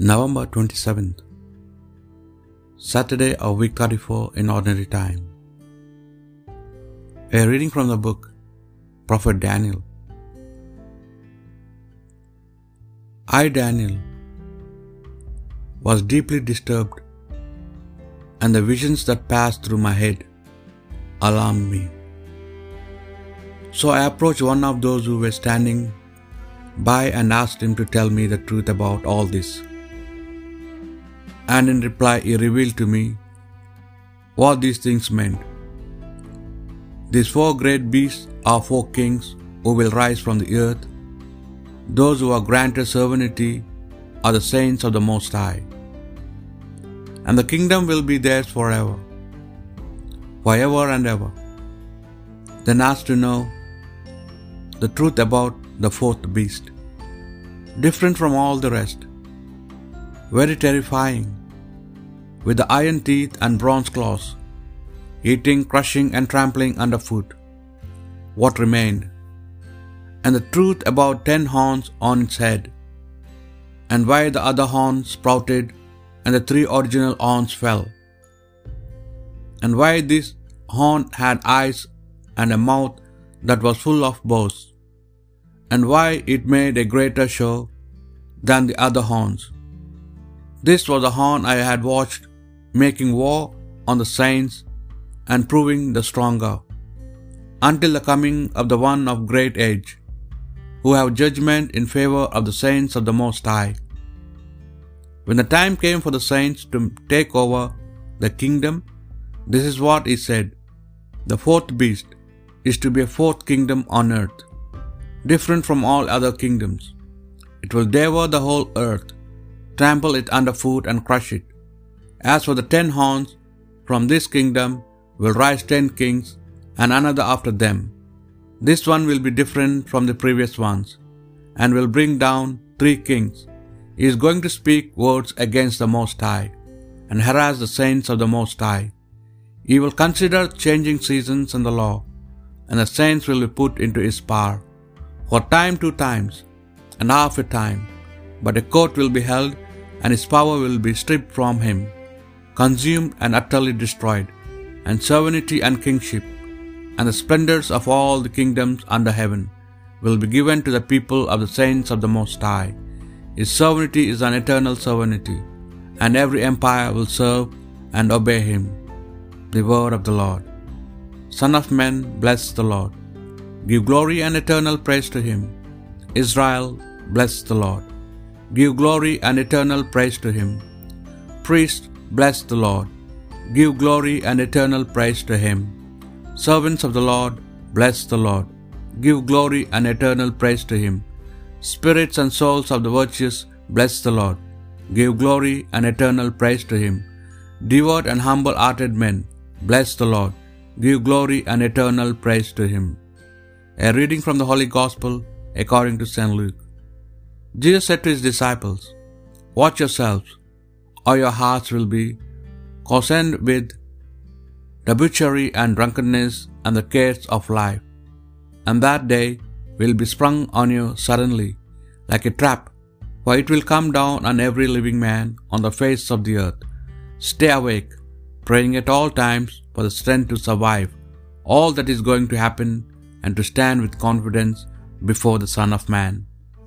November 27th, Saturday of week 34 in ordinary time. A reading from the book Prophet Daniel. I, Daniel, was deeply disturbed, and the visions that passed through my head alarmed me. So I approached one of those who were standing by and asked him to tell me the truth about all this and in reply he revealed to me what these things meant. These four great beasts are four kings who will rise from the earth. Those who are granted sovereignty are the saints of the Most High. And the kingdom will be theirs forever, forever and ever. Then asked to know the truth about the fourth beast, different from all the rest very terrifying, with the iron teeth and bronze claws, eating, crushing, and trampling underfoot what remained, and the truth about ten horns on its head, and why the other horns sprouted and the three original horns fell, and why this horn had eyes and a mouth that was full of bows, and why it made a greater show than the other horns. This was the horn I had watched, making war on the saints and proving the stronger, until the coming of the one of great age, who have judgment in favor of the saints of the Most High. When the time came for the saints to take over the kingdom, this is what he said The fourth beast is to be a fourth kingdom on earth, different from all other kingdoms. It will devour the whole earth trample it underfoot and crush it. As for the ten horns, from this kingdom will rise ten kings, and another after them. This one will be different from the previous ones, and will bring down three kings. He is going to speak words against the Most High, and harass the saints of the Most High. He will consider changing seasons and the law, and the saints will be put into his power, for time two times, and half a time. But a court will be held and his power will be stripped from him, consumed and utterly destroyed, and sovereignty and kingship, and the splendors of all the kingdoms under heaven will be given to the people of the saints of the Most High. His sovereignty is an eternal sovereignty, and every empire will serve and obey him. The word of the Lord. Son of man, bless the Lord. Give glory and eternal praise to him. Israel, bless the Lord. Give glory and eternal praise to him. Priest, bless the Lord. Give glory and eternal praise to him. Servants of the Lord, bless the Lord. Give glory and eternal praise to him. Spirits and souls of the virtuous, bless the Lord. Give glory and eternal praise to him. Devout and humble hearted men, bless the Lord. Give glory and eternal praise to him. A reading from the Holy Gospel according to St. Luke. Jesus said to his disciples, Watch yourselves, or your hearts will be cozened with debauchery and drunkenness and the cares of life. And that day will be sprung on you suddenly, like a trap, for it will come down on every living man on the face of the earth. Stay awake, praying at all times for the strength to survive all that is going to happen and to stand with confidence before the Son of Man.